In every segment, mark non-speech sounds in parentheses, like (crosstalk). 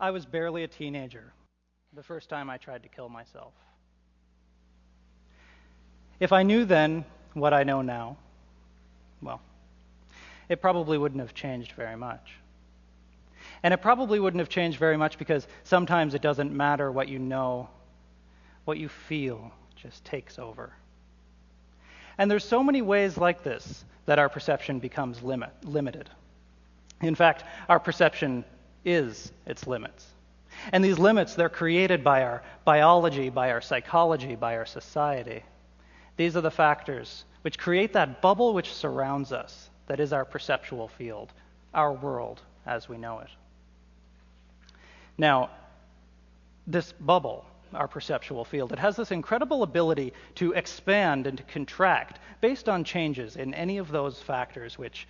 I was barely a teenager the first time I tried to kill myself. If I knew then what I know now, well, it probably wouldn't have changed very much. And it probably wouldn't have changed very much because sometimes it doesn't matter what you know, what you feel just takes over. And there's so many ways like this that our perception becomes limit, limited. In fact, our perception is its limits. And these limits, they're created by our biology, by our psychology, by our society. These are the factors which create that bubble which surrounds us, that is our perceptual field, our world as we know it. Now, this bubble, our perceptual field, it has this incredible ability to expand and to contract based on changes in any of those factors which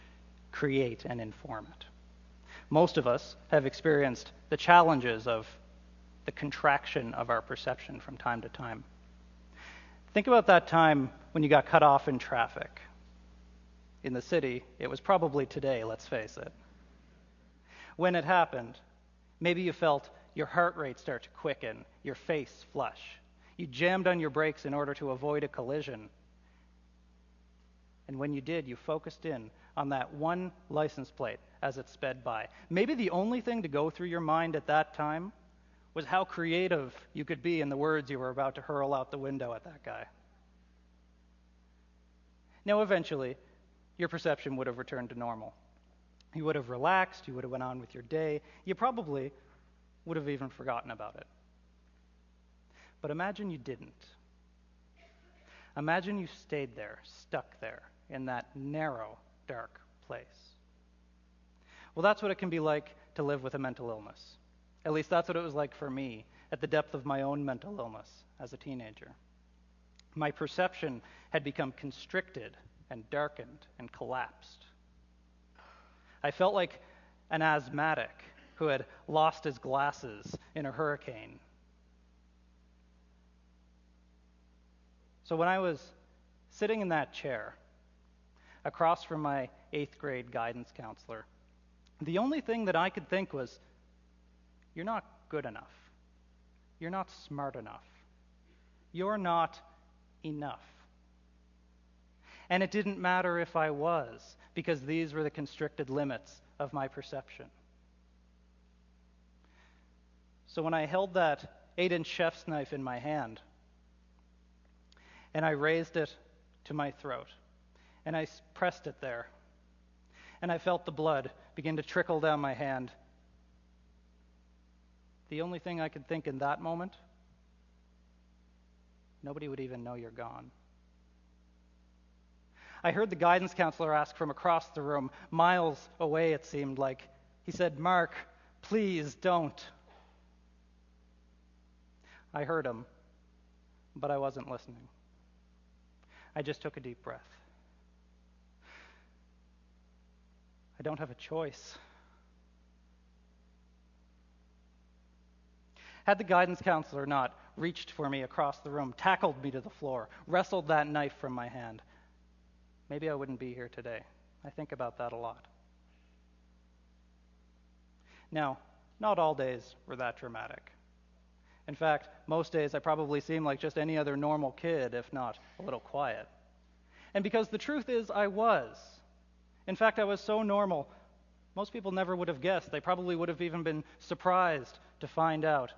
create and inform it. Most of us have experienced the challenges of the contraction of our perception from time to time. Think about that time when you got cut off in traffic. In the city, it was probably today, let's face it. When it happened, maybe you felt your heart rate start to quicken, your face flush. You jammed on your brakes in order to avoid a collision. And when you did, you focused in on that one license plate as it sped by. Maybe the only thing to go through your mind at that time was how creative you could be in the words you were about to hurl out the window at that guy. Now, eventually, your perception would have returned to normal. You would have relaxed, you would have went on with your day, you probably would have even forgotten about it. But imagine you didn't. Imagine you stayed there, stuck there, in that narrow, dark place. Well, that's what it can be like to live with a mental illness. At least that's what it was like for me at the depth of my own mental illness as a teenager. My perception had become constricted and darkened and collapsed. I felt like an asthmatic who had lost his glasses in a hurricane. So when I was sitting in that chair, across from my eighth grade guidance counselor, the only thing that I could think was, You're not good enough. You're not smart enough. You're not enough. And it didn't matter if I was, because these were the constricted limits of my perception. So when I held that eight inch chef's knife in my hand, and I raised it to my throat, and I pressed it there, and I felt the blood begin to trickle down my hand. The only thing I could think in that moment, nobody would even know you're gone. I heard the guidance counselor ask from across the room, miles away it seemed like. He said, Mark, please don't. I heard him, but I wasn't listening. I just took a deep breath. I don't have a choice. Had the guidance counselor not reached for me across the room, tackled me to the floor, wrestled that knife from my hand, maybe I wouldn't be here today. I think about that a lot. Now, not all days were that dramatic. In fact, most days I probably seem like just any other normal kid, if not a little quiet. And because the truth is, I was. In fact, I was so normal, most people never would have guessed. They probably would have even been surprised to find out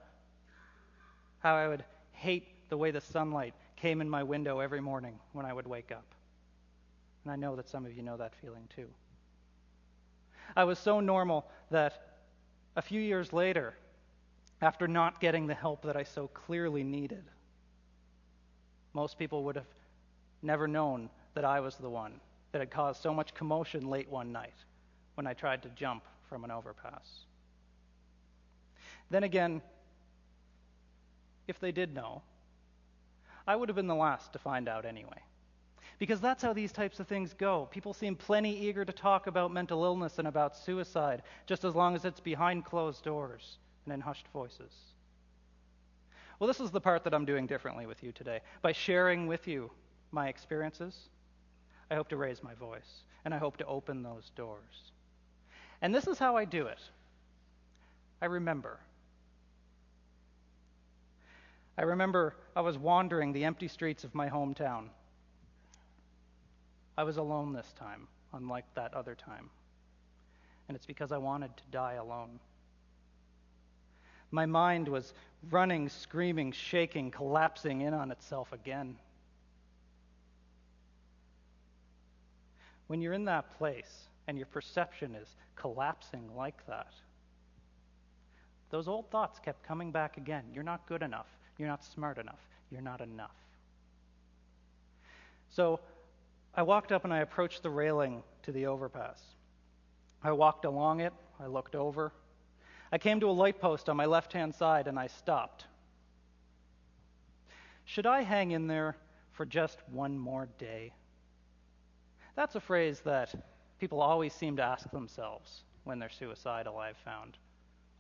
how I would hate the way the sunlight came in my window every morning when I would wake up. And I know that some of you know that feeling too. I was so normal that a few years later, after not getting the help that I so clearly needed, most people would have never known that I was the one that had caused so much commotion late one night when I tried to jump from an overpass. Then again, if they did know, I would have been the last to find out anyway. Because that's how these types of things go. People seem plenty eager to talk about mental illness and about suicide, just as long as it's behind closed doors and in hushed voices. Well, this is the part that I'm doing differently with you today. By sharing with you my experiences, I hope to raise my voice, and I hope to open those doors. And this is how I do it I remember. I remember I was wandering the empty streets of my hometown. I was alone this time, unlike that other time. And it's because I wanted to die alone. My mind was running, screaming, shaking, collapsing in on itself again. When you're in that place and your perception is collapsing like that, those old thoughts kept coming back again. You're not good enough. You're not smart enough. You're not enough. So I walked up and I approached the railing to the overpass. I walked along it. I looked over. I came to a light post on my left hand side and I stopped. Should I hang in there for just one more day? That's a phrase that people always seem to ask themselves when they're suicidal, I've found.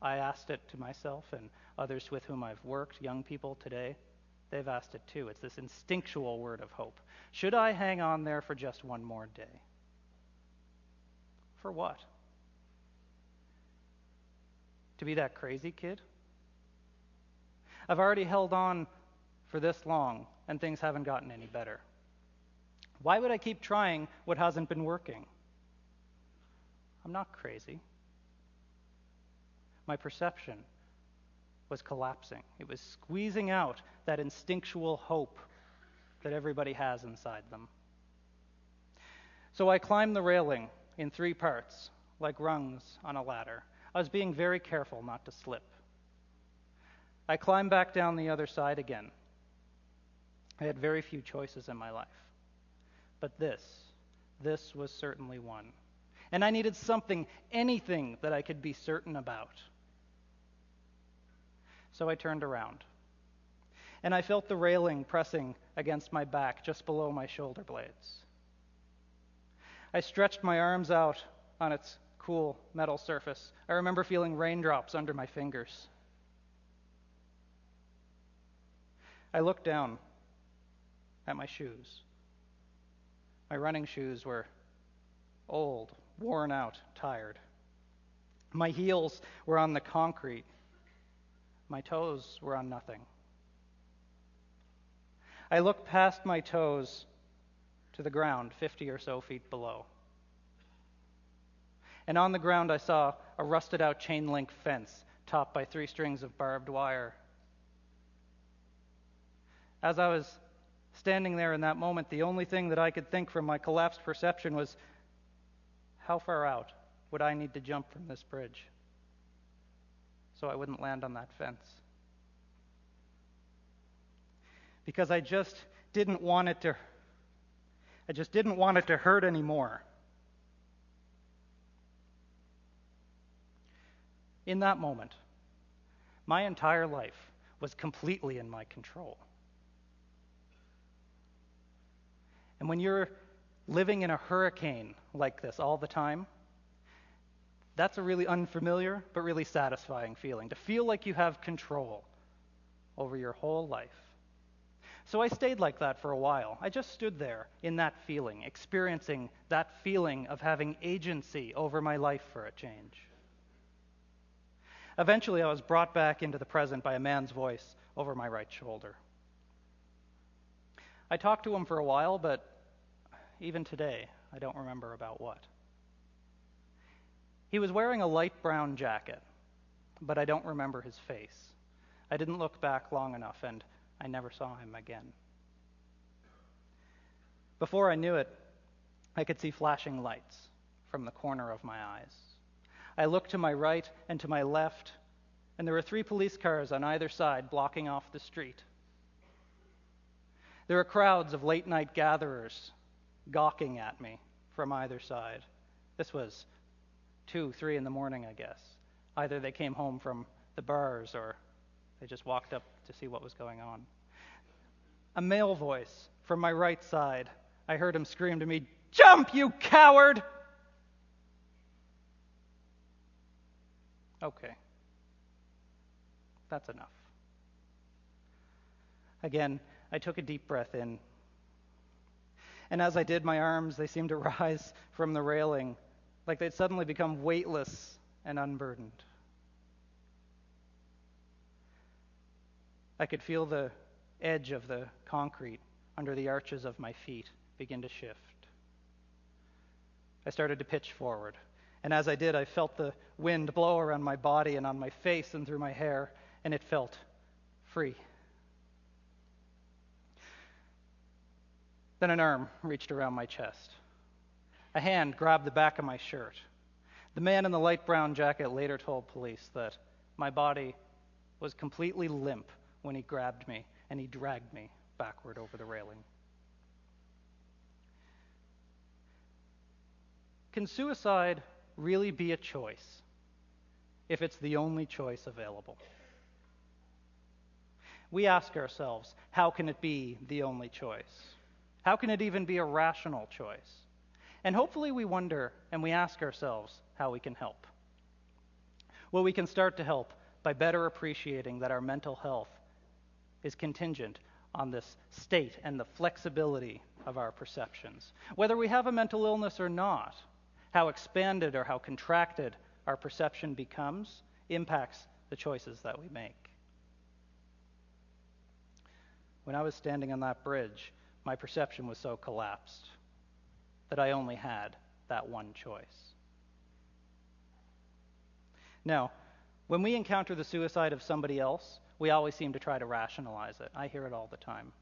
I asked it to myself and others with whom I've worked, young people today. They've asked it too. It's this instinctual word of hope. Should I hang on there for just one more day? For what? To be that crazy kid? I've already held on for this long, and things haven't gotten any better. Why would I keep trying what hasn't been working? I'm not crazy. My perception was collapsing, it was squeezing out that instinctual hope that everybody has inside them. So I climbed the railing in three parts, like rungs on a ladder. I was being very careful not to slip. I climbed back down the other side again. I had very few choices in my life. But this, this was certainly one. And I needed something, anything that I could be certain about. So I turned around. And I felt the railing pressing against my back just below my shoulder blades. I stretched my arms out on its cool metal surface. I remember feeling raindrops under my fingers. I looked down at my shoes. My running shoes were old, worn out, tired. My heels were on the concrete. My toes were on nothing. I looked past my toes to the ground, 50 or so feet below. And on the ground, I saw a rusted out chain link fence topped by three strings of barbed wire. As I was standing there in that moment, the only thing that I could think from my collapsed perception was how far out would I need to jump from this bridge so I wouldn't land on that fence? Because I just didn't want it to I just didn't want it to hurt anymore. In that moment, my entire life was completely in my control. And when you're living in a hurricane like this all the time, that's a really unfamiliar but really satisfying feeling to feel like you have control over your whole life. So I stayed like that for a while. I just stood there in that feeling, experiencing that feeling of having agency over my life for a change. Eventually, I was brought back into the present by a man's voice over my right shoulder. I talked to him for a while, but even today, I don't remember about what. He was wearing a light brown jacket, but I don't remember his face. I didn't look back long enough, and I never saw him again. Before I knew it, I could see flashing lights from the corner of my eyes. I looked to my right and to my left, and there were three police cars on either side blocking off the street. There were crowds of late night gatherers gawking at me from either side. This was two, three in the morning, I guess. Either they came home from the bars or they just walked up to see what was going on. A male voice from my right side, I heard him scream to me, Jump, you coward! Okay. That's enough. Again, I took a deep breath in and as I did, my arms, they seemed to (laughs) rise from the railing, like they'd suddenly become weightless and unburdened. I could feel the edge of the concrete under the arches of my feet begin to shift. I started to pitch forward, and as I did, I felt the wind blow around my body and on my face and through my hair, and it felt free. Then an arm reached around my chest. A hand grabbed the back of my shirt. The man in the light brown jacket later told police that my body was completely limp when he grabbed me and he dragged me backward over the railing. Can suicide really be a choice if it's the only choice available? We ask ourselves, how can it be the only choice? How can it even be a rational choice? And hopefully we wonder and we ask ourselves how we can help. Well, we can start to help by better appreciating that our mental health is contingent on this state and the flexibility of our perceptions. Whether we have a mental illness or not, how expanded or how contracted our perception becomes impacts the choices that we make. When I was standing on that bridge, my perception was so collapsed that I only had that one choice. Now, when we encounter the suicide of somebody else, we always seem to try to rationalize it. I hear it all the time.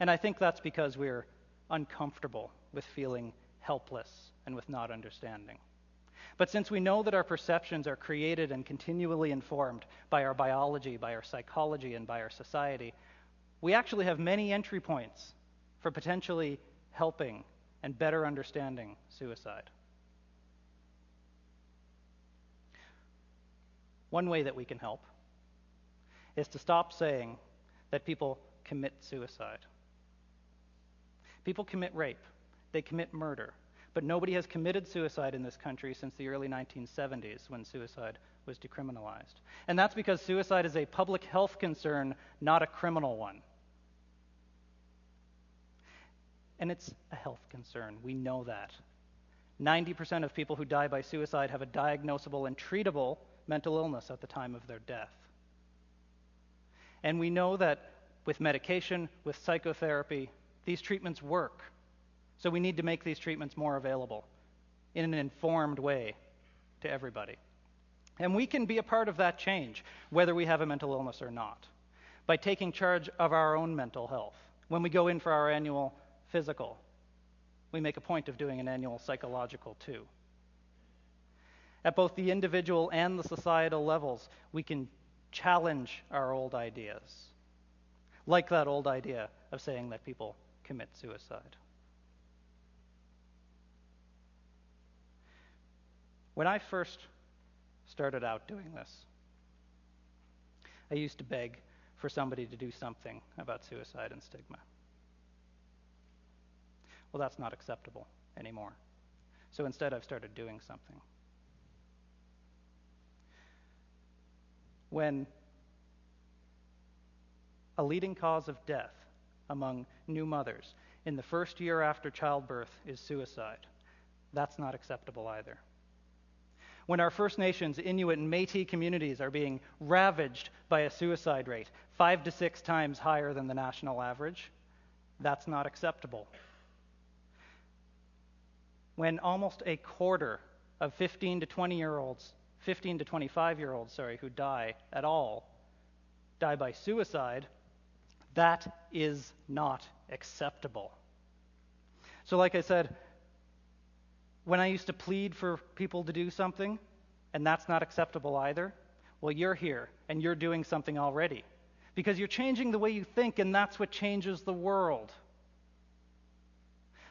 And I think that's because we're uncomfortable with feeling helpless and with not understanding. But since we know that our perceptions are created and continually informed by our biology, by our psychology, and by our society, we actually have many entry points for potentially helping and better understanding suicide. One way that we can help is to stop saying that people commit suicide. People commit rape, they commit murder, but nobody has committed suicide in this country since the early 1970s when suicide was decriminalized. And that's because suicide is a public health concern, not a criminal one. And it's a health concern. We know that. 90% of people who die by suicide have a diagnosable and treatable mental illness at the time of their death. And we know that with medication, with psychotherapy, these treatments work. So we need to make these treatments more available in an informed way to everybody. And we can be a part of that change, whether we have a mental illness or not, by taking charge of our own mental health. When we go in for our annual physical. We make a point of doing an annual psychological too. At both the individual and the societal levels, we can challenge our old ideas, like that old idea of saying that people commit suicide. When I first started out doing this, I used to beg for somebody to do something about suicide and stigma. Well, that's not acceptable anymore. So instead, I've started doing something. When a leading cause of death among new mothers in the first year after childbirth is suicide, that's not acceptable either. When our First Nations, Inuit, and Metis communities are being ravaged by a suicide rate five to six times higher than the national average, that's not acceptable when almost a quarter of 15 to 20 year olds, 15 to 25 year olds, sorry, who die at all, die by suicide, that is not acceptable. So, like I said, when I used to plead for people to do something, and that's not acceptable either, well, you're here and you're doing something already. Because you're changing the way you think, and that's what changes the world.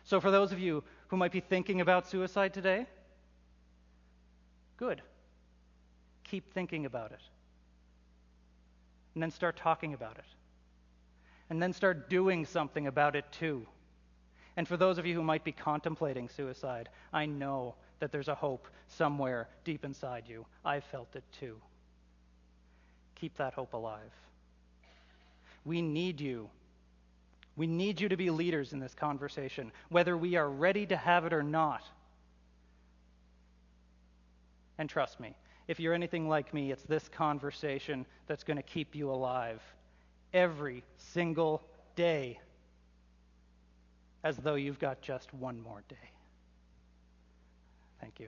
So, for those of you who might be thinking about suicide today? Good. Keep thinking about it. And then start talking about it. And then start doing something about it too. And for those of you who might be contemplating suicide, I know that there's a hope somewhere deep inside you. I've felt it too. Keep that hope alive. We need you we need you to be leaders in this conversation, whether we are ready to have it or not. And trust me, if you're anything like me, it's this conversation that's going to keep you alive every single day as though you've got just one more day. Thank you.